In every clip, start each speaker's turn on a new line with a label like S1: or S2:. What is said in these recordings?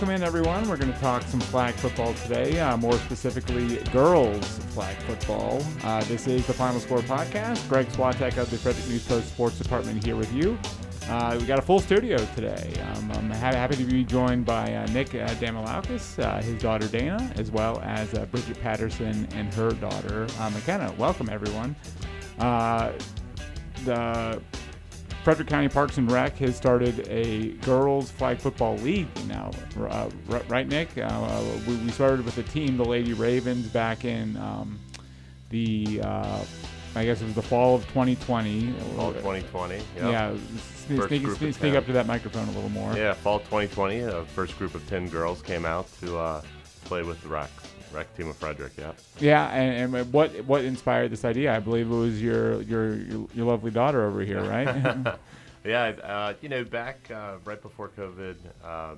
S1: welcome in everyone. We're going to talk some flag football today, uh, more specifically girls flag football. Uh, this is the Final Score podcast. Greg Swatek of the Frederick News Post Sports Department here with you. Uh, we got a full studio today. Um, I'm ha- happy to be joined by uh, Nick uh, uh, his daughter Dana, as well as uh, Bridget Patterson and her daughter uh, McKenna. Welcome everyone. The Frederick County Parks and Rec has started a girls flag football league now, uh, right, Nick? Uh, we, we started with a team, the Lady Ravens, back in um, the, uh, I guess it was the fall of 2020.
S2: Fall 2020. Yep.
S1: Yeah, sneak, sneak, sneak, sneak up to that microphone a little more.
S2: Yeah, fall 2020. The first group of 10 girls came out to uh, play with the rec, rec team of Frederick. Yeah.
S1: Yeah, and, and what what inspired this idea? I believe it was your your your, lovely daughter over here, right?
S2: Yeah, uh, you know, back uh, right before COVID, uh,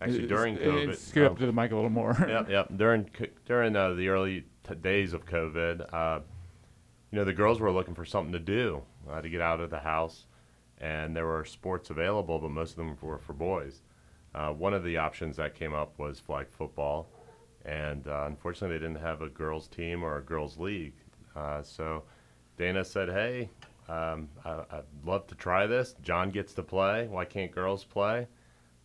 S2: actually during COVID.
S1: it's- Scoot up
S2: um,
S1: to the mic a little more.
S2: yep, yep. During during uh, the early t- days of COVID, uh, you know, the girls were looking for something to do uh, to get out of the house, and there were sports available, but most of them were for boys. Uh, one of the options that came up was flag football, and uh, unfortunately, they didn't have a girls' team or a girls' league. Uh, so Dana said, "Hey, um, I, I'd love to try this. John gets to play. Why can't girls play?"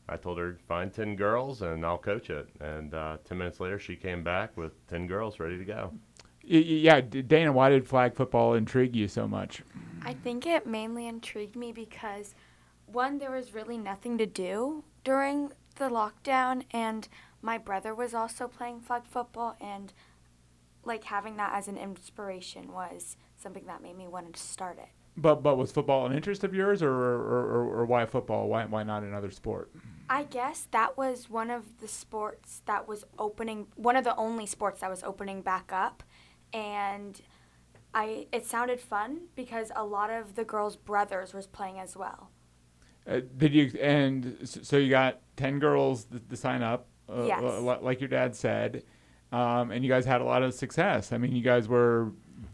S2: I told her, find 10 girls and I'll coach it. And uh, 10 minutes later, she came back with 10 girls ready to go.
S1: Y- y- Yeah, Dana, why did flag football intrigue you so much?
S3: I think it mainly intrigued me because one, there was really nothing to do during the lockdown, and my brother was also playing flag football, and like having that as an inspiration was something that made me want to start it.
S1: But but was football an interest of yours, or or, or, or why football? Why why not another sport?
S3: I guess that was one of the sports that was opening, one of the only sports that was opening back up, and I it sounded fun because a lot of the girls' brothers was playing as well.
S1: Uh, did you and so you got ten girls to, to sign up, uh,
S3: Yes.
S1: uh, like your dad said, um, and you guys had a lot of success. I mean, you guys were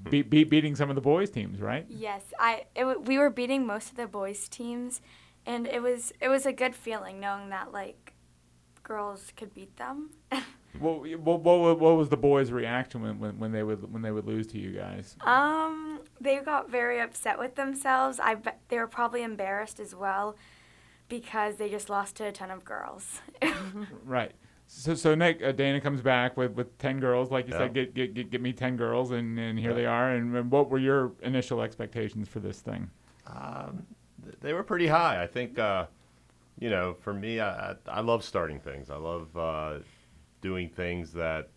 S1: be, be, beating some of the boys' teams, right?
S3: Yes, I it, we were beating most of the boys teams, and it was it was a good feeling knowing that like girls could beat them.
S1: What, what, what, what was the boys' reaction when, when, when they would when they would lose to you guys?
S3: um, they got very upset with themselves. I bet they were probably embarrassed as well because they just lost to a ton of girls.
S1: Right. So, so Nick, uh, Dana comes back with, with 10 girls. Like you
S2: Yeah.
S1: said, get, get, get, get me 10 girls, and, and here
S2: Yeah.
S1: they are. And, and what were your initial expectations for this thing?
S2: Um, th- they were pretty high. I think, uh, you know, for me, I, I, I love starting things. I love uh, doing things that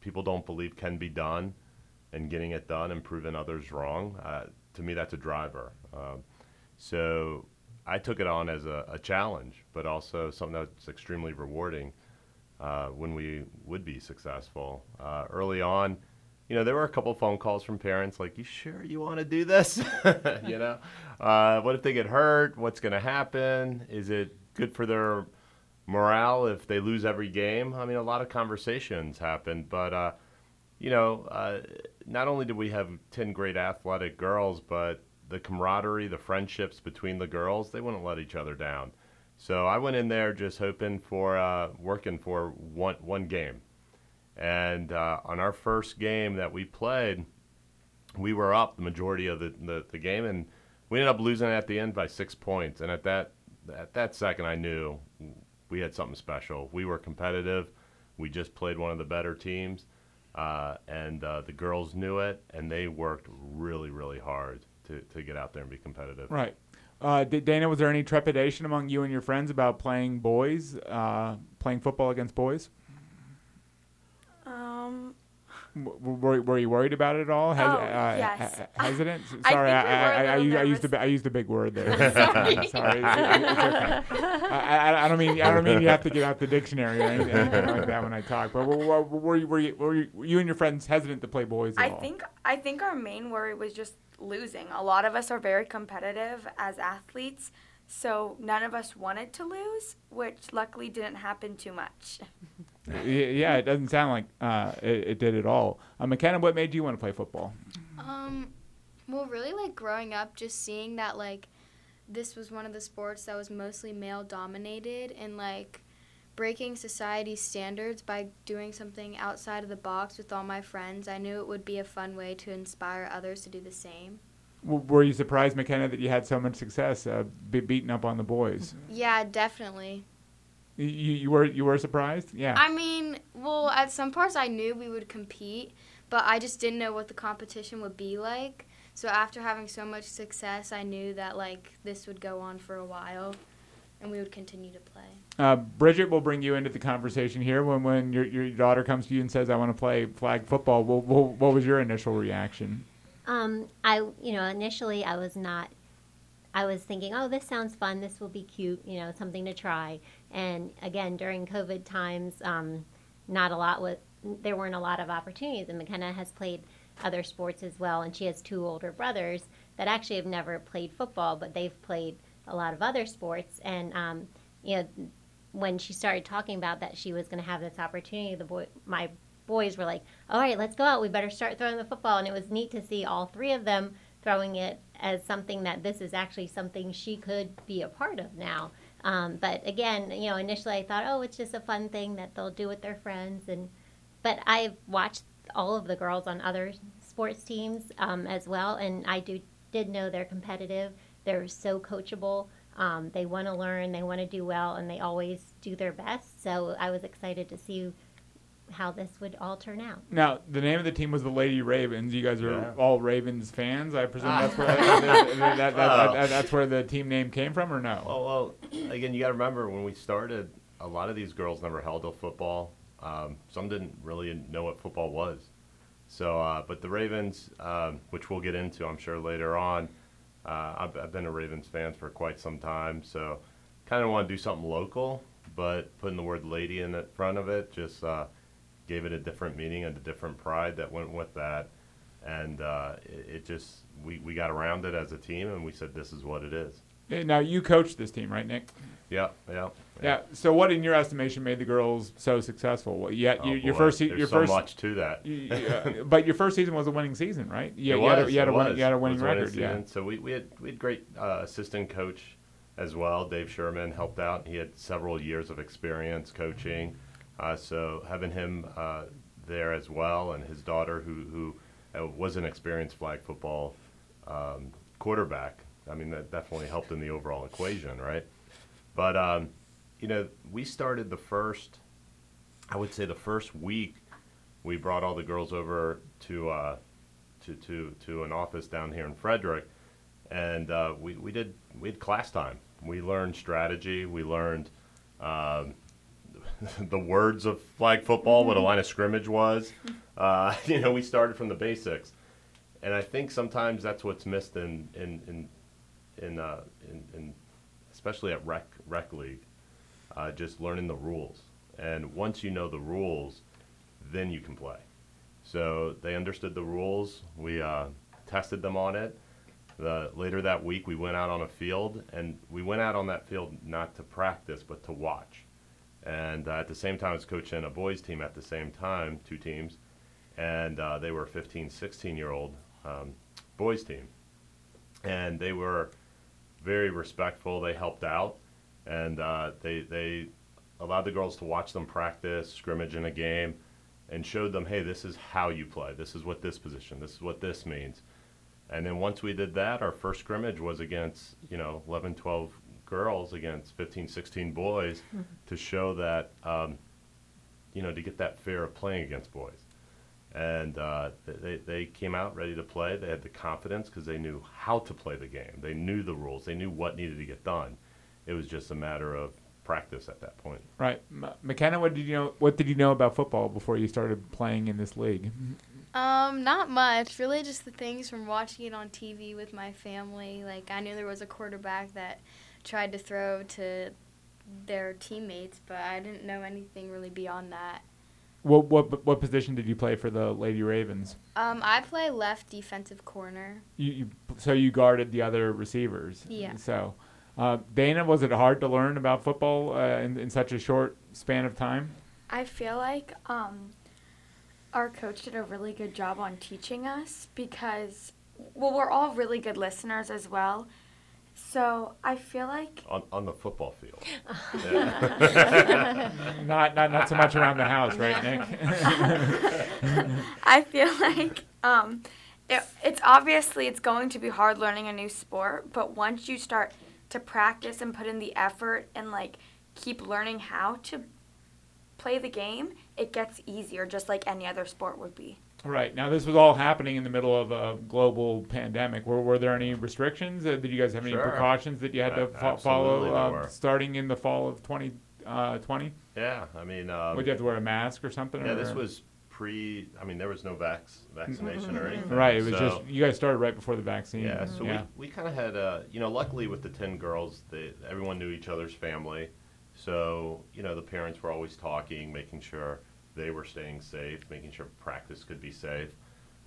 S2: people don't believe can be done and getting it done and proving others wrong. Uh, to me, that's a driver. Um, so I took it on as a, a challenge, but also something that's extremely rewarding uh, when we would be successful. Uh, early on, you know, there were a couple phone calls from parents like, "You sure you want to do this? you know, uh, what if they get hurt? What's going to happen? Is it good for their morale if they lose every game?" I mean, a lot of conversations happened, but uh, you know, uh, not only did we have ten great athletic girls, but the camaraderie, the friendships between the girls, they wouldn't let each other down. So I went in there just hoping for uh, working for one one game, and uh, on our first game that we played, we were up the majority of the, the, the game, and we ended up losing at the end by six points. And at that at that second, I knew we had something special. We were competitive. We just played one of the better teams, uh, and uh, the girls knew it, and they worked really really hard to, to get out there and be competitive.
S1: Right. Uh, Dana, was there any trepidation among you and your friends about playing boys, uh, playing football against boys? Were, were you worried about it at all? Hes-
S3: Oh,
S1: uh,
S3: yes.
S1: he- Hesitant?
S3: I
S1: Sorry,
S3: think we were a
S1: I, I, I, used, I used a I used a big word there.
S3: Sorry.
S1: I, don't mean I don't mean you have to get out the dictionary or anything, anything like that when I talk. But were, were, were, you, were, you, were you were you and your friends hesitant to play boys? At
S3: I
S1: all?
S3: think I think our main worry was just losing. A lot of us are very competitive as athletes, so none of us wanted to lose, which luckily didn't happen too much.
S1: Yeah, it doesn't sound like uh, it, it did at all. Uh, McKenna, what made you want to play football?
S4: Um, well, really, like growing up, just seeing that like this was one of the sports that was mostly male dominated, and like breaking society's standards by doing something outside of the box with all my friends. I knew it would be a fun way to inspire others to do the same.
S1: W- Were you surprised, McKenna, that you had so much success uh, be- beating up on the boys?
S4: Yeah, definitely.
S1: You, you were you were surprised? Yeah.
S4: I mean, well, at some parts I knew we would compete, but I just didn't know what the competition would be like. So after having so much success, I knew that like this would go on for a while, and we would continue to play.
S1: Uh, Bridget will bring you into the conversation here when, when your, your daughter comes to you and says, "I want to play flag football." What, what, what was your initial reaction?
S5: Um, I, you know, initially I was not. I was thinking, oh, this sounds fun. This will be cute. You know, something to try. And again, during COVID times, um, not a lot was. There weren't a lot of opportunities, and McKenna has played other sports as well, and she has two older brothers that actually have never played football, but they've played a lot of other sports. And um, you know, when she started talking about that she was going to have this opportunity, the boy, my boys were like, "All right, let's go out. We better start throwing the football." And it was neat to see all three of them throwing it as something that this is actually something she could be a part of now. Um, but again, you know, initially I thought, "Oh, it's just a fun thing that they'll do with their friends," and but I've watched all of the girls on other sports teams um, as well, and I do did know they're competitive. They're so coachable. Um, they want to learn, they want to do well, and they always do their best. So I was excited to see how this would all turn out.
S1: Now, the name of the team was the Lady Ravens. You guys are
S2: Yeah.
S1: all Ravens fans. I presume
S2: Ah.
S1: that's where that, that- that-
S2: Wow.
S1: that- that's where the team name came from, or no?
S2: Well, well, again, you got to remember when we started, a lot of these girls never held a football. Um, some didn't really know what football was. So, uh, but the Ravens, um, which we'll get into, I'm sure later on. Uh, I've, I've been a Ravens fan for quite some time, so kind of want to do something local, but putting the word "lady" in the front of it just uh, gave it a different meaning and a different pride that went with that. And uh, it, it just we, we got around it as a team, and we said this is what it is.
S1: Now, you coached this team, right, Nick?
S2: Yeah, yeah,
S1: Yeah. So, what, in your estimation, made the girls so successful? Well, yeah,
S2: Oh,
S1: you, your
S2: boy,
S1: first,
S2: there's
S1: your
S2: so
S1: first,
S2: much to that.
S1: you- you, uh, but your first season was a winning season, right? Yeah,
S2: It
S1: you, had a, you had a win- you had a winning record. Yeah.
S2: So we, we had we had great uh, assistant coach as well. Dave Sherman helped out. He had several years of experience coaching. Uh, so having him uh, there as well, and his daughter who who uh, was an experienced flag football um, quarterback. I mean that definitely helped in the overall equation, right? But um, you know, we started the first. I would say the first week, we brought all the girls over to uh, to, to, to an office down here in Frederick, and uh, we, we did we had class time. We learned strategy. We learned um, the words of flag football, what a line of scrimmage was. Uh, you know, we started from the basics, and I think sometimes that's what's missed in in in in, uh, in, in especially at rec rec league, uh, just learning the rules. And once you know the rules, then you can play. So they understood the rules. We uh, tested them on it. The, later that week, we went out on a field, and we went out on that field not to practice, but to watch. And uh, at the same time, I was coaching a boys team at the same time, two teams, and uh, they were 15, 16 year old um, boys team. And they were very respectful. They helped out, and uh, they, they allowed the girls to watch them practice, scrimmage in a game, and showed them, hey, this is how you play. This is what this position, this is what this means. And then once we did that, our first scrimmage was against, you know, 11, 12 girls against 15, 16 boys to show that, um, you know, to get that fear of playing against boys. And uh, they, they came out ready to play. They had the confidence because they knew how to play the game. They knew the rules. They knew what needed to get done. It was just a matter of practice at that point.
S1: Right, M- McKenna. What did you know? What did you know about football before you started playing in this league?
S4: Um, not much. Really, just the things from watching it on TV with my family. Like I knew there was a quarterback that tried to throw to their teammates, but I didn't know anything really beyond that.
S1: What what what position did you play for the Lady Ravens?
S4: Um, I play left defensive corner.
S1: You, you so you guarded the other receivers.
S4: Yeah.
S1: So, uh, Dana, was it hard to learn about football uh, in in such a short span of time?
S3: I feel like um, our coach did a really good job on teaching us because, well, we're all really good listeners as well. So I feel like
S2: on, on the football field.
S1: Not not not so much around the house, right, Nick?
S3: I feel like um, it, it's obviously it's going to be hard learning a new sport, but once you start to practice and put in the effort and like keep learning how to play the game, it gets easier, just like any other sport would be.
S1: Right. Now, this was all happening in the middle of a global pandemic. Were, were there any restrictions? Uh, did you guys have any
S2: Sure.
S1: precautions that you had to fo- follow uh, starting in the fall of 2020?
S2: yeah, I mean, um,
S1: Would you have to wear a mask or something?
S2: yeah,
S1: or-
S2: this was pre. I mean, there was no vax vaccination or anything.
S1: Right. It was
S2: so-
S1: just, you guys started right before the vaccine.
S2: Yeah, so
S1: yeah.
S2: we, we kind of had, uh, you know, luckily with the 10 girls, they, everyone knew each other's family. So, you know, the parents were always talking, making sure they were staying safe, making sure practice could be safe.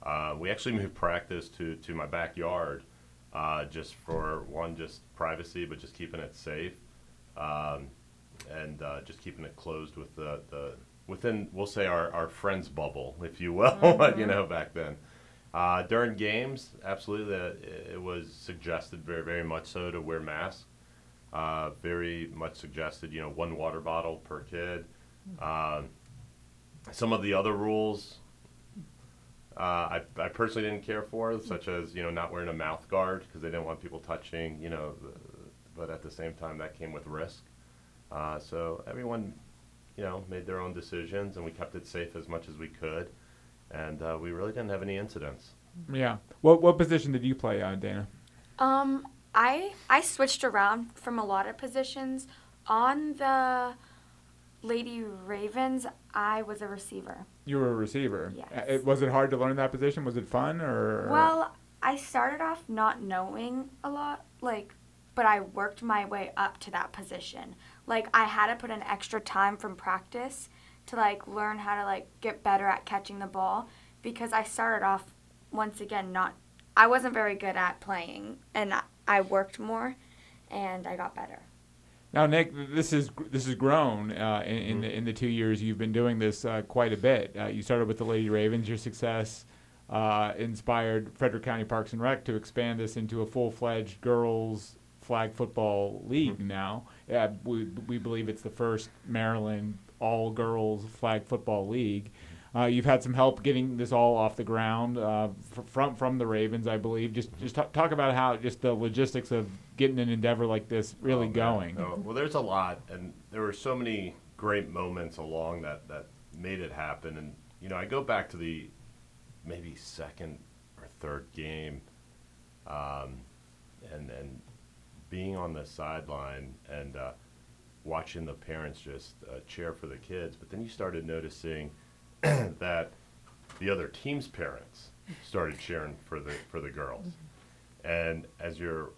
S2: Uh, we actually moved practice to, to my backyard uh, just for one, just privacy, but just keeping it safe. Um, and uh, just keeping it closed with the, the within, we'll say, our, our friends bubble, if you will, you know, back then. Uh, during games, absolutely, uh, it was suggested very, very much so to wear masks. Uh, very much suggested, you know, one water bottle per kid. Um, some of the other rules, uh, I, I personally didn't care for, such as you know not wearing a mouth guard because they didn't want people touching, you know. The, but at the same time, that came with risk. Uh, so everyone, you know, made their own decisions, and we kept it safe as much as we could, and uh, we really didn't have any incidents.
S1: Yeah. What what position did you play, uh, Dana?
S3: Um, I I switched around from a lot of positions. On the Lady Ravens, I was a receiver.
S1: You were a receiver.
S3: Yes.
S1: It- was it hard to learn that position? Was it fun or?
S3: Well, I started off not knowing a lot, like, but I worked my way up to that position. Like, I had to put in extra time from practice to like learn how to like get better at catching the ball because I started off once again not I wasn't very good at playing and I worked more and I got better.
S1: Now, Nick, this is this has grown uh, in in the, in the two years you've been doing this uh, quite a bit. Uh, you started with the Lady Ravens. Your success uh, inspired Frederick County Parks and Rec to expand this into a full-fledged girls flag football league. Now, yeah, we we believe it's the first Maryland all-girls flag football league. Uh, you've had some help getting this all off the ground uh, from from the Ravens, I believe. Just just talk, talk about how just the logistics of getting an endeavor like this really
S2: Oh,
S1: going.
S2: Oh, well, there's a lot, and there were so many great moments along that that made it happen. And you know, I go back to the maybe second or third game, um, and and being on the sideline and uh, watching the parents just uh, cheer for the kids. But then you started noticing that the other team's parents started cheering for the for the girls, and as you're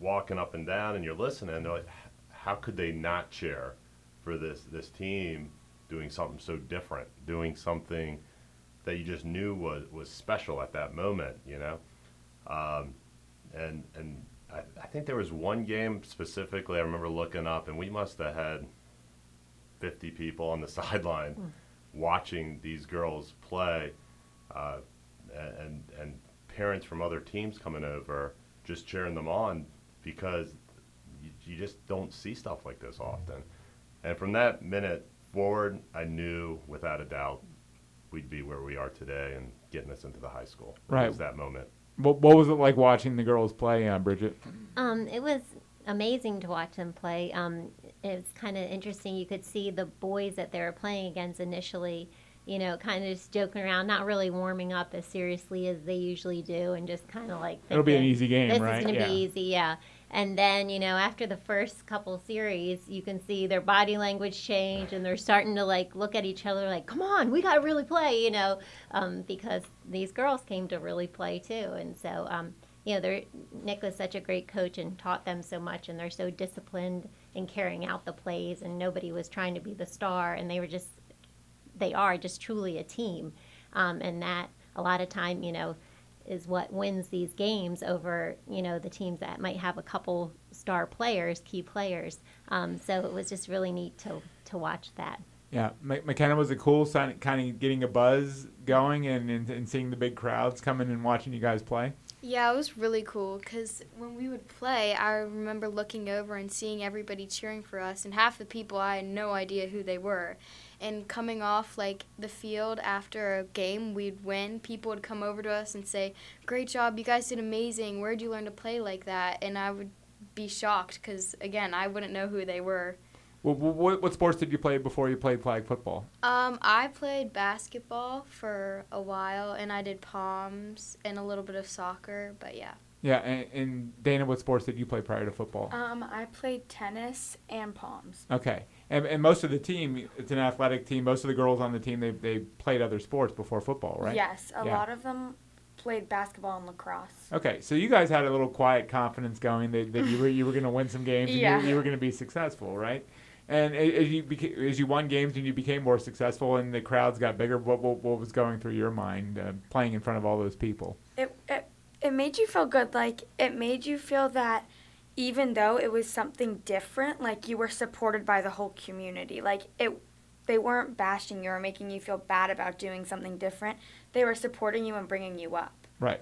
S2: walking up and down and you're listening, they're like, how could they not cheer for this this team doing something so different, doing something that you just knew was was special at that moment, you know? Um, and and I, I think there was one game specifically I remember looking up, and we must have had 50 people on the sideline watching these girls play, uh, and and parents from other teams coming over just cheering them on because you, you just don't see stuff like this often. And from that minute forward, I knew without a doubt we'd be where we are today and getting us into the high school. Right, It
S1: Right.
S2: was that moment.
S1: What, what was it like watching the girls play, uh, Bridget?
S5: Um, it was amazing to watch them play. Um, it was kind of interesting. You could see the boys that they were playing against initially, you know, kind of just joking around, not really warming up as seriously as they usually do, and just kind of like
S1: It'll be an easy game,
S5: this
S1: right?
S5: is going to
S1: Yeah.
S5: be easy, yeah. And then, you know, after the first couple series, you can see their body language change and they're starting to like look at each other like, come on, we got to really play, you know, um, because these girls came to really play too. And so, um, you know, they're, Nick was such a great coach and taught them so much, and they're so disciplined in carrying out the plays, and nobody was trying to be the star, and they were just, they are just truly a team. Um, and that a lot of time, you know, is what wins these games over you know the teams that might have a couple star players, key players. Um, so it was just really neat to to watch that.
S1: Yeah, McKenna was a cool, sign, kind of getting a buzz going and, and and seeing the big crowds coming and watching you guys play.
S4: Yeah, it was really cool because when we would play, I remember looking over and seeing everybody cheering for us, and half the people I had no idea who they were. And coming off like the field after a game we'd win, people would come over to us and say, "Great job, you guys did amazing. Where'd you learn to play like that?" And I would be shocked because again, I wouldn't know who they were.
S1: Well, what, what sports did you play before you played flag football?
S4: Um, I played basketball for a while, and I did palms and a little bit of soccer. But yeah.
S1: Yeah, and, and Dana, what sports did you play prior to football?
S3: Um, I played tennis and palms.
S1: Okay, and, and most of the team, it's an athletic team. Most of the girls on the team, they they played other sports before football, right?
S3: Yes, a
S1: Yeah.
S3: lot of them played basketball and lacrosse.
S1: Okay, so you guys had a little quiet confidence going that, that you were you were going to win some games and
S3: Yeah.
S1: you, you were going to be successful, right? And as you beca- as you won games and you became more successful and the crowds got bigger, what what, what was going through your mind uh, playing in front of all those people?
S3: It, it it made you feel good. Like it made you feel that even though it was something different, like you were supported by the whole community. Like it, they weren't bashing you or making you feel bad about doing something different. They were supporting you and bringing you up.
S1: Right.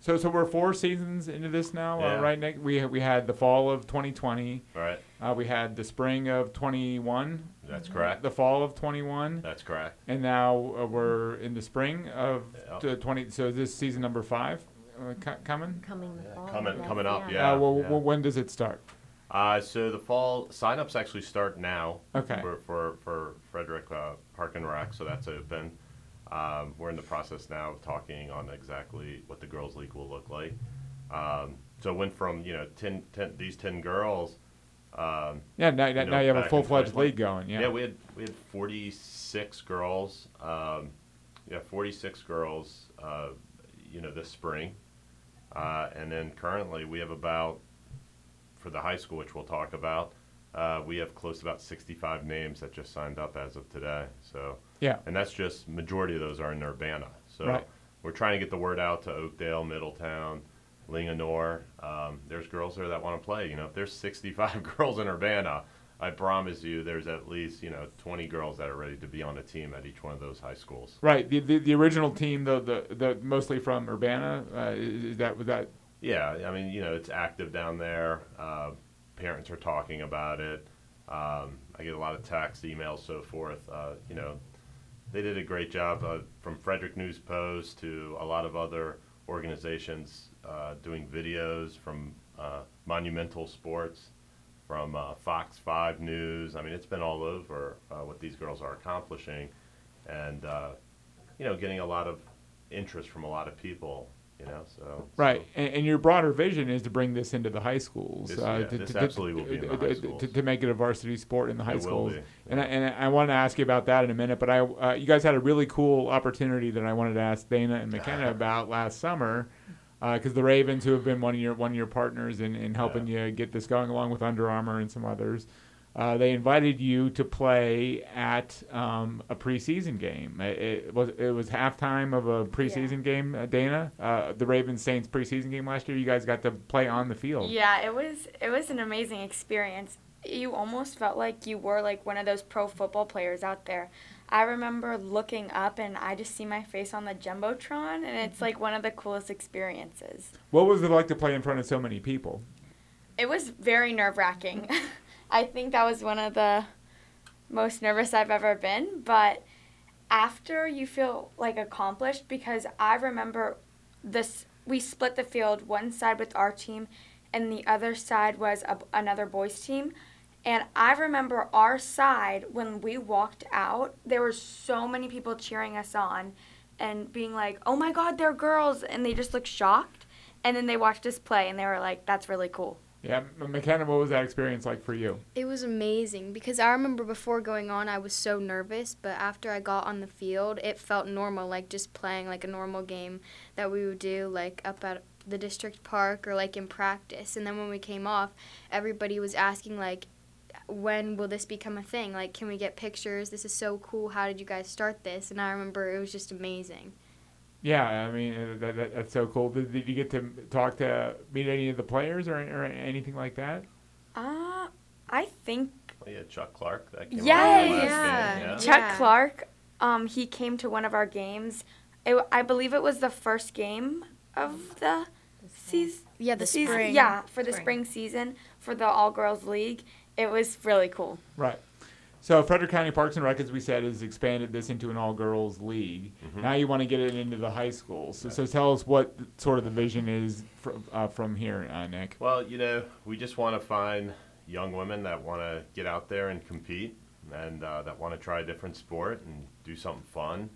S1: So so we're four seasons into this now,
S2: Yeah.
S1: uh, right? Nick? We we had the fall of 2020.
S2: Right.
S1: Uh, we had the spring of 21.
S2: That's correct.
S1: The fall of 21.
S2: That's correct.
S1: And now uh, we're in the spring of
S2: Yeah.
S1: t- 20. So is this season number five uh, co- coming?
S5: Coming the fall.
S2: coming-
S5: yes,
S2: coming up,
S1: Uh,
S2: Yeah,
S1: well,
S2: yeah.
S1: well, when does it start?
S2: Uh, so the fall signups actually start now
S1: Okay.
S2: for, for, for Frederick uh, Park and Rec, so that's open. Um, we're in the process now of talking on exactly what the girls' league will look like. Um, so it went from you know 10, 10 these ten girls. Um,
S1: Yeah, now,
S2: you
S1: now
S2: know,
S1: you have a full fledged league going. Yeah.
S2: Yeah, we had we had 46 girls. Um, yeah, 46 girls. Uh, you know, this spring, uh, and then currently we have about for the high school, which we'll talk about. Uh, we have close to about 65 names that just signed up as of today. So,
S1: yeah.
S2: and that's just majority of those are in Urbana. So
S1: Right.
S2: we're trying to get the word out to Oakdale, Middletown, Linganore. Um, there's girls there that want to play. You know, if there's 65 girls in Urbana, I promise you, there's at least you know 20 girls that are ready to be on a team at each one of those high schools.
S1: Right. The, the the original team, the the, the mostly from Urbana. Uh, is is that was that?
S2: Yeah, I mean, you know, it's active down there. Uh, parents are talking about it. Um, I get a lot of texts, emails, so forth. Uh, you know, they did a great job uh, from Frederick News Post to a lot of other organizations uh, doing videos from uh, Monumental Sports, from uh, Fox 5 News. I mean, it's been all over uh, what these girls are accomplishing. And, you know, getting a lot of interest from a lot of people, you know, so.
S1: Right,
S2: so-
S1: and, and your broader vision is to bring this into the high schools.
S2: This-
S1: uh,
S2: yeah,
S1: to,
S2: this
S1: to-
S2: absolutely will be in the high schools.
S1: To, to make it a varsity sport in the high
S2: It
S1: schools. And I, and I want to ask you about that in a minute, but I uh, you guys had a really cool opportunity that I wanted to ask Dana and McKenna about last summer. Because the Ravens, who have been one of your one of your partners in, in helping you get this going, along with Under Armour and some others, uh, they invited you to play at um, a preseason game. It, it was it was halftime of a preseason game. Uh, Dana, uh, the Ravens Saints preseason game last year. You guys got to play on the field.
S3: Yeah, it was it was an amazing experience. You almost felt like you were like one of those pro football players out there. I remember looking up and I just see my face on the jumbotron, and it's like one of the coolest experiences.
S1: What was it like to play in front of so many people?
S3: It was very nerve wracking. I think that was one of the most nervous I've ever been, but after you feel like accomplished because I remember this we split the field one side with our team and the other side was a, another boys team. And I remember our side when we walked out there were so many people cheering us on and being like oh my god they're girls and they just looked shocked. And then they watched us play and they were like that's really cool
S1: Yeah, McKenna, what was that experience like for you?
S4: It was amazing because I remember before going on, I was so nervous, but after I got on the field, it felt normal, like just playing like a normal game that we would do, like up at the district park or like in practice. And then when we came off, everybody was asking, like, when will this become a thing? Like, can we get pictures? This is so cool. How did you guys start this? And I remember it was just amazing.
S1: Yeah, I mean uh, that, that, that's so cool. Did, did you get to talk to meet any of the players or, or anything like that?
S3: Uh, I think
S2: Oh, yeah, Chuck Clark. That came
S3: Yes!
S2: last
S4: Yeah.
S2: game, yeah.
S3: Chuck
S4: Yeah.
S3: Clark, um, he came to one of our games. It, I believe it was the first game of the season.
S4: Yeah, the
S3: season.
S4: spring.
S3: Yeah, for the
S5: Spring.
S3: spring season for the all girls league. It was really cool.
S1: Right. So Frederick County Parks and Rec, as we said, has expanded this into an all-girls league.
S2: Mm-hmm.
S1: Now you want to get it into the high schools. So, so tell us what sort of the vision is fr- uh, from here, uh, Nick.
S2: Well, you know, we just want to find young women that want to get out there and compete and uh, that want to try a different sport and do something fun.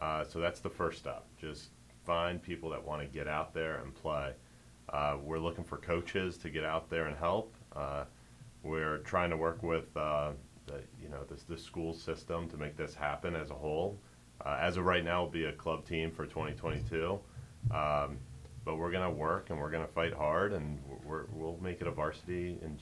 S2: Uh, so that's the first step. Just find people that want to get out there and play. Uh, we're looking for coaches to get out there and help. Uh, we're trying to work with uh, the, you know this the school system to make this happen as a whole. Uh, as of right now, it'll be a club team for 2022. Um, but we're gonna work and we're gonna fight hard, and we're, we'll make it a varsity in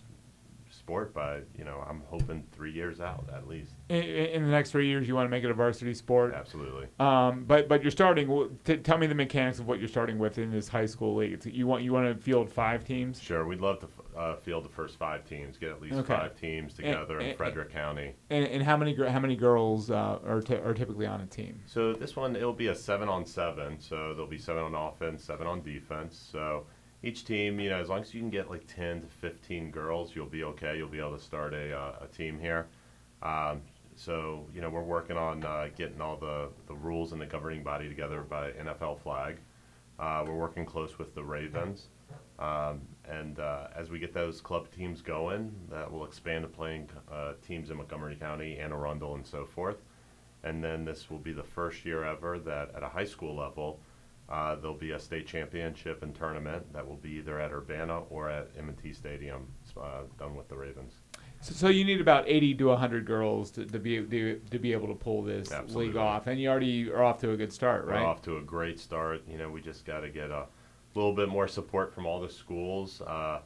S2: sport by you know I'm hoping three years out at least.
S1: In, in the next three years, you want to make it a varsity sport.
S2: Absolutely.
S1: Um, but but you're starting. T- tell me the mechanics of what you're starting with in this high school league. It's- You want you want to field five teams.
S2: Sure, we'd love to uh, field the first five teams, get at least
S1: Okay.
S2: five teams together in
S1: and-
S2: Frederick County.
S1: And, and how many how many girls uh, are t- are typically on a team?
S2: So this one it'll be a seven on seven. So there'll be seven on offense, seven on defense. So each team, you know, as long as you can get like ten to fifteen girls, you'll be okay. You'll be able to start a, uh, a team here. Um, so you know, we're working on uh, getting all the, the rules and the governing body together by NFL flag. Uh, we're working close with the Ravens. Um, and uh, as we get those club teams going, that will expand to playing uh, teams in Montgomery County, Anne Arundel, and so forth. And then this will be the first year ever that at a high school level, uh, there'll be a state championship and tournament that will be either at Urbana or at M&T Stadium, uh, done with the Ravens.
S1: So, so you need about 80 to 100 girls to, to be to, to be able to pull this
S2: Absolutely.
S1: league off, and you already are off to a good start,
S2: We're
S1: right?
S2: off to a great start. You know, we just got to get a little bit more support from all the schools, uh,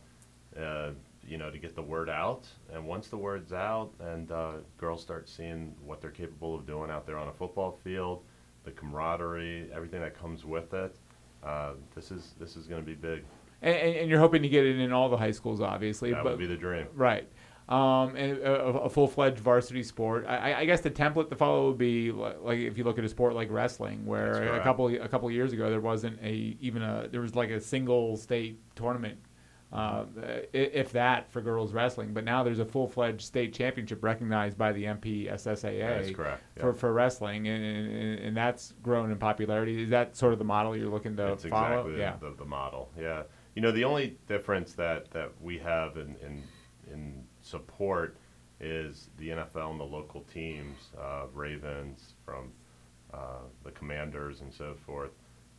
S2: uh, you know, to get the word out. And once the word's out and uh, girls start seeing what they're capable of doing out there on a football field, the camaraderie, everything that comes with it, uh, this is this is going to be big.
S1: And, and, you're hoping to get it in all the high schools, obviously.
S2: That
S1: but,
S2: would be the dream.
S1: Right. Um, and a, a full fledged varsity sport. I, I- guess the template to follow would be li- like if you look at a sport like wrestling, where a couple a couple years ago there wasn't a even a there was like a single state tournament, uh, if that for girls wrestling. But now there's a full fledged state championship recognized by the MPSSAA
S2: correct. yeah.
S1: for, for wrestling, and, and, and that's grown in popularity. Is that sort of the model you're looking to
S2: That's
S1: follow?
S2: exactly
S1: yeah.
S2: the, the, model. Yeah. You know, the only difference that, that we have in, in, in support is the NFL and the local teams, uh, Ravens, from uh, the Commanders and so forth,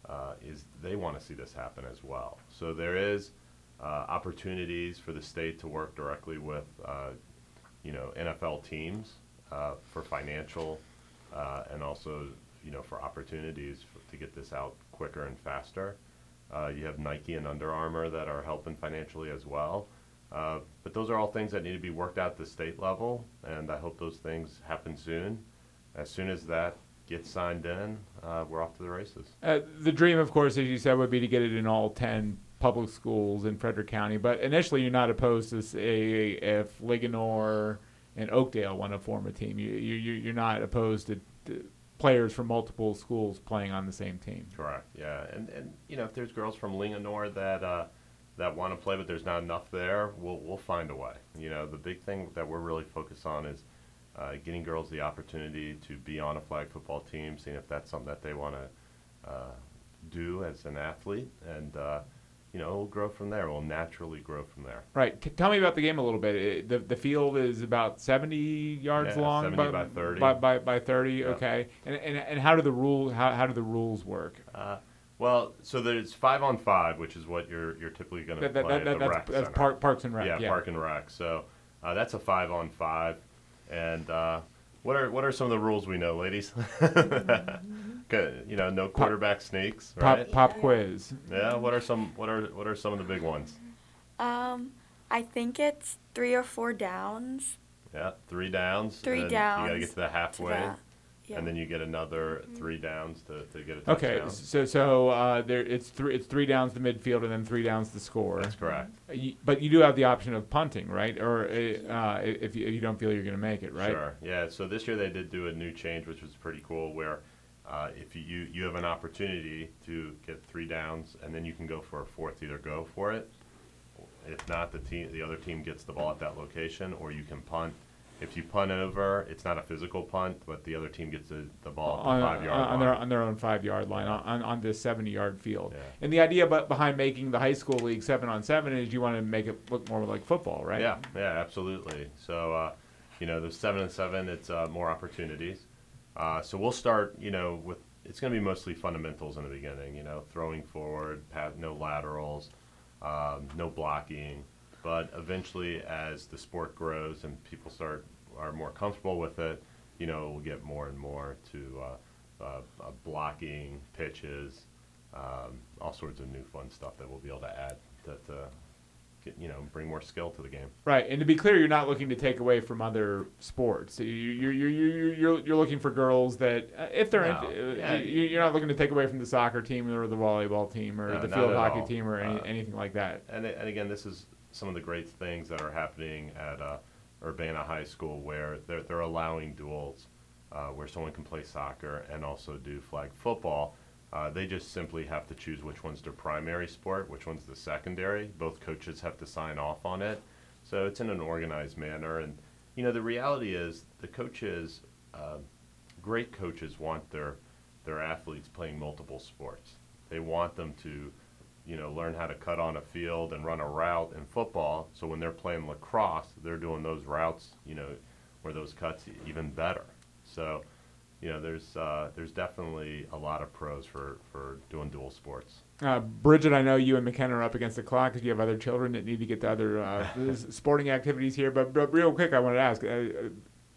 S2: uh, is they want to see this happen as well. So there is opportunities for the state to work directly with, uh, you know, NFL teams uh, for financial uh, and also, you know, for opportunities for, to get this out quicker and faster. Uh, you have Nike and Under Armour that are helping financially as well. Uh, but those are all things that need to be worked out at the state level, and I hope those things happen soon. As soon as that gets signed in, uh, we're off to the races.
S1: Uh, the dream, of course, as you said, would be to get it in all 10 public schools in Frederick County. But initially, you're not opposed to, say, if Linganore and Oakdale want to form a team. You, you, you- you're not opposed to, to players from multiple schools playing on the same team.
S2: Correct. Yeah, and and you know if there's girls from Linganore that uh, that want to play, but there's not enough there, we'll we'll find a way. You know, the big thing that we're really focused on is uh, getting girls the opportunity to be on a flag football team, seeing if that's something that they want to uh, do as an athlete, and uh, you know, it'll grow from there. We'll naturally grow from there.
S1: Right. T- tell me about the game a little bit. It, the, the field is about 70 yards
S2: Yeah,
S1: long.
S2: 70 by 30.
S1: By, by, by 30,
S2: Yeah.
S1: okay. And, and, and how do the rule how, how do the rules work?
S2: Uh, well, so there's five on five, which is what you're you're typically going to
S1: That,
S2: play
S1: that,
S2: at
S1: that, that's
S2: rec
S1: that's park, Parks and Rec.
S2: yeah,
S1: Yeah,
S2: park and rec. So uh, that's a five on five. And uh, what are what are some of the rules we know, ladies? Good, you know, no quarterback sneaks,
S1: Pop,
S2: right?
S1: pop quiz.
S2: Yeah. What are some what are what are some of the big ones?
S3: Um, I think it's three or four downs.
S2: Yeah, three downs.
S3: Three
S2: and then You got to get to the
S3: To
S2: halfway.
S3: the, Yeah.
S2: and then you get another three downs to, to get a touchdown.
S1: Okay, so so uh, there it's three it's three downs to midfield and then three downs to score.
S2: That's correct.
S1: You- But you do have the option of punting, right? Or uh, if, you, if you don't feel you're going to make it, right?
S2: Sure. Yeah. So this year they did do a new change, which was pretty cool, where uh, if you, you you have an opportunity to get three downs, and then you can go for a fourth. Either go for it. If not, the team the other team gets the ball at that location, or you can punt. If you punt over, it's not a physical punt, but the other team gets the, the ball at
S1: on,
S2: the five yard
S1: on
S2: line.
S1: their on their own five yard line on, on, this seventy yard field.
S2: Yeah.
S1: And the idea but behind making the high school league seven on seven is you want to make it look more like football, right?
S2: Yeah, yeah, absolutely. So, uh, you know, the seven and seven, it's uh, more opportunities. Uh, so we'll start, you know, with it's going to be mostly fundamentals in the beginning. You know, throwing forward, pat, no laterals, um, no blocking. But eventually, as the sport grows and people start are more comfortable with it, you know, we'll get more and more to uh, uh, uh, blocking, pitches, um, all sorts of new fun stuff that we'll be able to add that uh, get, you know bring more skill to the game.
S1: Right. And to be clear, you're not looking to take away from other sports. You you you you you're you're looking for girls that uh, if they're
S2: No.
S1: in,
S2: Yeah.
S1: you, you're not looking to take away from the soccer team or the volleyball team or
S2: No,
S1: the field hockey
S2: all.
S1: team or any,
S2: Uh,
S1: anything like that.
S2: And, and again, this is some of the great things that are happening at uh, Urbana High School, where they're they're allowing duals, uh, where someone can play soccer and also do flag football. Uh, they just simply have to choose which one's their primary sport, which one's the secondary. Both coaches have to sign off on it, so it's in an organized manner. And you know, the reality is the coaches, uh, great coaches, want their their athletes playing multiple sports. They want them to you know, learn how to cut on a field and run a route in football. So when they're playing lacrosse, they're doing those routes, you know, or those cuts even better. So, you know, there's uh, there's definitely a lot of pros for, for doing dual sports.
S1: Uh, Bridget, I know you and McKenna are up against the clock because you have other children that need to get to other uh, sporting activities here. But, but real quick, I wanted to ask: uh, uh,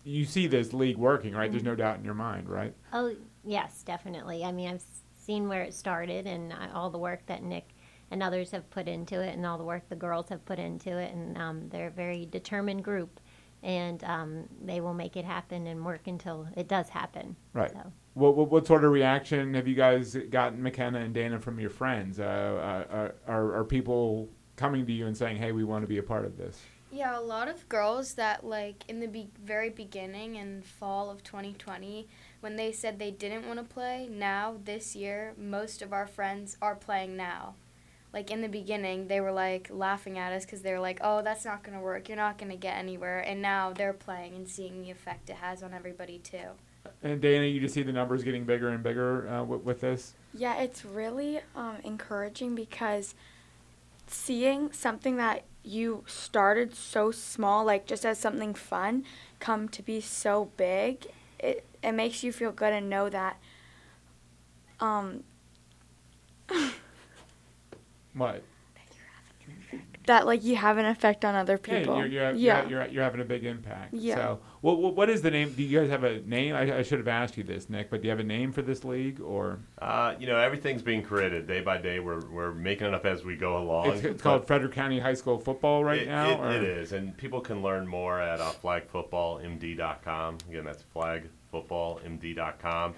S1: you see this league working, right? There's no doubt in your mind, right?
S5: Oh, yes, definitely. I mean, I've seen where it started and uh, all the work that Nick and others have put into it and all the work the girls have put into it. And um, they're a very determined group. And um, they will make it happen and work until it does happen.
S1: Right.
S5: So.
S1: What, what, what sort of reaction have you guys gotten, McKenna and Dana, from your friends? Uh, uh, are, are people coming to you and saying, "Hey, we want to be a part of this"?
S4: Yeah, a lot of girls that like in the be- very beginning in fall of 2020 when they said they didn't want to play, now this year most of our friends are playing now. Like in the beginning, they were like laughing at us cuz they were like, "Oh, that's not going to work. You're not going to get anywhere." And now they're playing and seeing the effect it has on everybody too.
S1: And Dana, you just see the numbers getting bigger and bigger uh, with, with this.
S3: Yeah, it's really um, encouraging because seeing something that you started so small, like just as something fun, come to be so big, it, it makes you feel good and know that. Um,
S1: What?
S3: that like you have an effect on other people.
S1: Yeah, you're, you're,
S3: yeah.
S1: You're, you're, you're having a big impact.
S3: Yeah.
S1: So, what, what, what is the name? Do you guys have a name? I, I should have asked you this, Nick, but do you have a name for this league or?
S2: Uh, you know, everything's being created day by day. We're, we're making it up as we go along.
S1: It's, it's called Frederick County High School Football right
S2: it,
S1: now.
S2: it- it is, and people can learn more at uh, flagfootballmd.com. Again, that's flagfootballmd.com.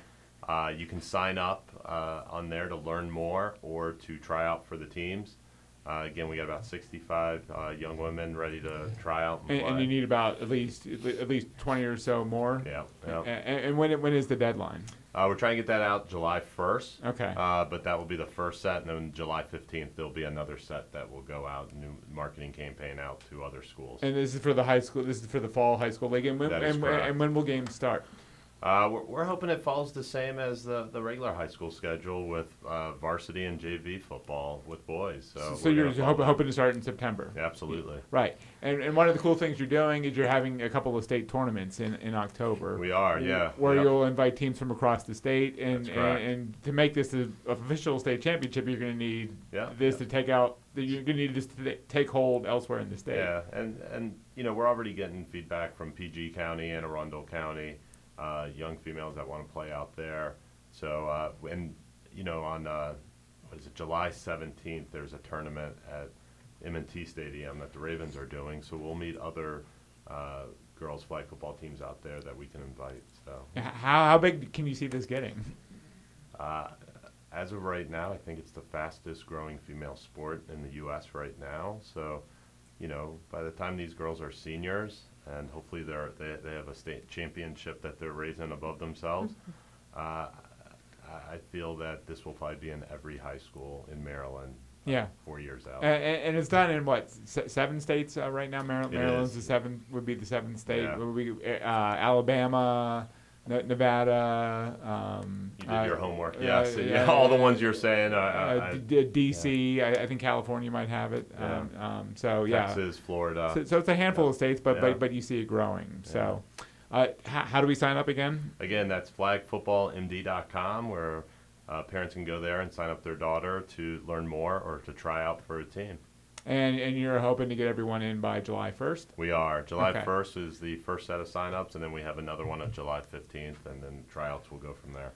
S2: Uh, you can sign up uh, on there to learn more or to try out for the teams. Uh, again, we got about 65 uh, young women ready to try out and,
S1: And, and you need about at least at least twenty or so more.
S2: yeah, yeah.
S1: And, and when when is the deadline?
S2: Uh, we're trying to get that out July 1st.
S1: Okay.
S2: Uh, but that will be the first set, and then July 15th there'll be another set that will go out, new marketing campaign out to other schools.
S1: And this is for the high school. This is for the fall high school league. And when,
S2: That is
S1: and, and when will games start?
S2: Uh, we're, we're hoping it follows the same as the, the regular high school schedule with uh, varsity and JV football with boys. So,
S1: So,
S2: we're
S1: you're hope, hoping to start in September.
S2: Yeah, absolutely.
S1: Right. And, and one of the cool things you're doing is you're having a couple of state tournaments in, in October.
S2: We are, yeah.
S1: Where
S2: Yep.
S1: you'll invite teams from across the state, and, and, and to make this an official state championship, you're going to need
S2: Yeah,
S1: this
S2: yeah.
S1: to take out. You're going to need this to take hold elsewhere in the state.
S2: Yeah, and and you know we're already getting feedback from PG County and Arundel County, uh, young females that want to play out there. So uh, and you know on uh, what is it July seventeenth? There's a tournament at M&T Stadium that the Ravens are doing. So we'll meet other uh, girls flag football teams out there that we can invite. So
S1: How how big can you see this getting?
S2: uh, as of right now, I think it's the fastest growing female sport in the U.S. right now. So, you know, by the time these girls are seniors, and hopefully they're they, they have a state championship that they're raising above themselves, uh, I feel that this will probably be in every high school in Maryland. uh,
S1: Yeah.
S2: Four years out.
S1: And, and it's done in what se- seven states uh, right now. Maryland, Maryland's
S2: is.
S1: the seventh would be the seventh state.
S2: Yeah.
S1: Would be uh, Alabama, Nevada. Um,
S2: You did
S1: uh,
S2: your homework.
S1: uh,
S2: yes.
S1: yeah,
S2: yeah, all the ones you're saying. Uh,
S1: Uh,
S2: uh,
S1: D- D- DC, I, I think California might have it.
S2: Yeah.
S1: Um, um, so yeah,
S2: Texas, Florida.
S1: so, so it's a handful of states, but
S2: Yeah.
S1: but but you see it growing. So, uh, how, how do we sign up again?
S2: Again, that's flagfootballmd.com where uh, parents can go there and sign up their daughter to learn more or to try out for a team.
S1: And and you're hoping to get everyone in by July 1st.
S2: We are. July
S1: Okay.
S2: 1st is the first set of signups, and then we have another one on July 15th, and then tryouts will go from there.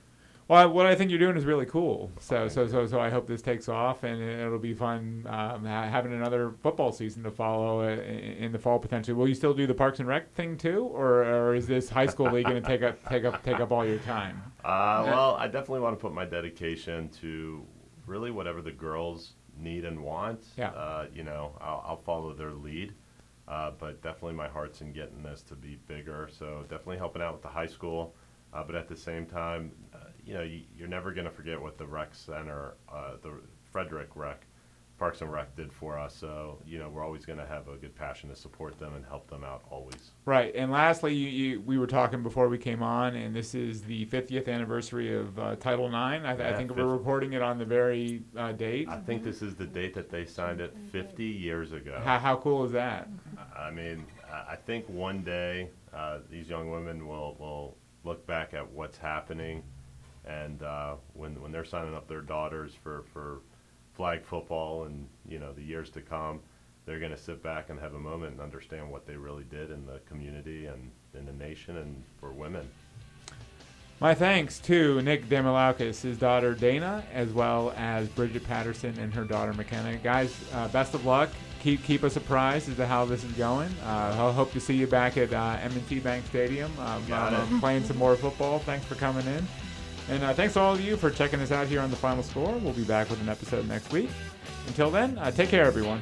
S1: Well, what I think you're doing is really cool. So, so, so, so I hope this takes off, and it'll be fun um, ha- having another football season to follow uh, in in the fall potentially. Will you still do the Parks and Rec thing too, or, or is this high school league going to take up take up take up all your time?
S2: Uh, well, I definitely want to put my dedication to really whatever the girls need and want.
S1: Yeah.
S2: Uh, you know, I'll, I'll follow their lead. Uh, but definitely my heart's in getting this to be bigger. So definitely helping out with the high school. Uh, but at the same time, uh, you know, you, you're never going to forget what the rec center, uh, the Frederick Rec, Parks and Rec did for us. So, you know, we're always going to have a good passion to support them and help them out always.
S1: Right. And lastly, you, you, we were talking before we came on, and this is the 50th anniversary of uh, Title IX. I, th- I
S2: Yeah,
S1: think we're
S2: fifth-
S1: recording it on the very uh, date.
S2: I think this is the date that they signed it 50 years ago.
S1: How, how cool is that?
S2: I mean, I I think one day uh, these young women will, will look back at what's happening, and uh, when when they're signing up their daughters for, for flag football and you know the years to come, they're going to sit back and have a moment and understand what they really did in the community and in the nation and for women.
S1: My thanks to Nick Damoulakis, his daughter Dana, as well as Bridget Patterson and her daughter McKenna. Guys, uh, best of luck. Keep keep us apprised as to how this is going. Uh, I hope to see you back at uh, M&T Bank Stadium um, um, playing some more football. Thanks for coming in. And uh, thanks to all of you for checking us out here on The Final Score. We'll be back with an episode next week. Until then, uh, take care, everyone.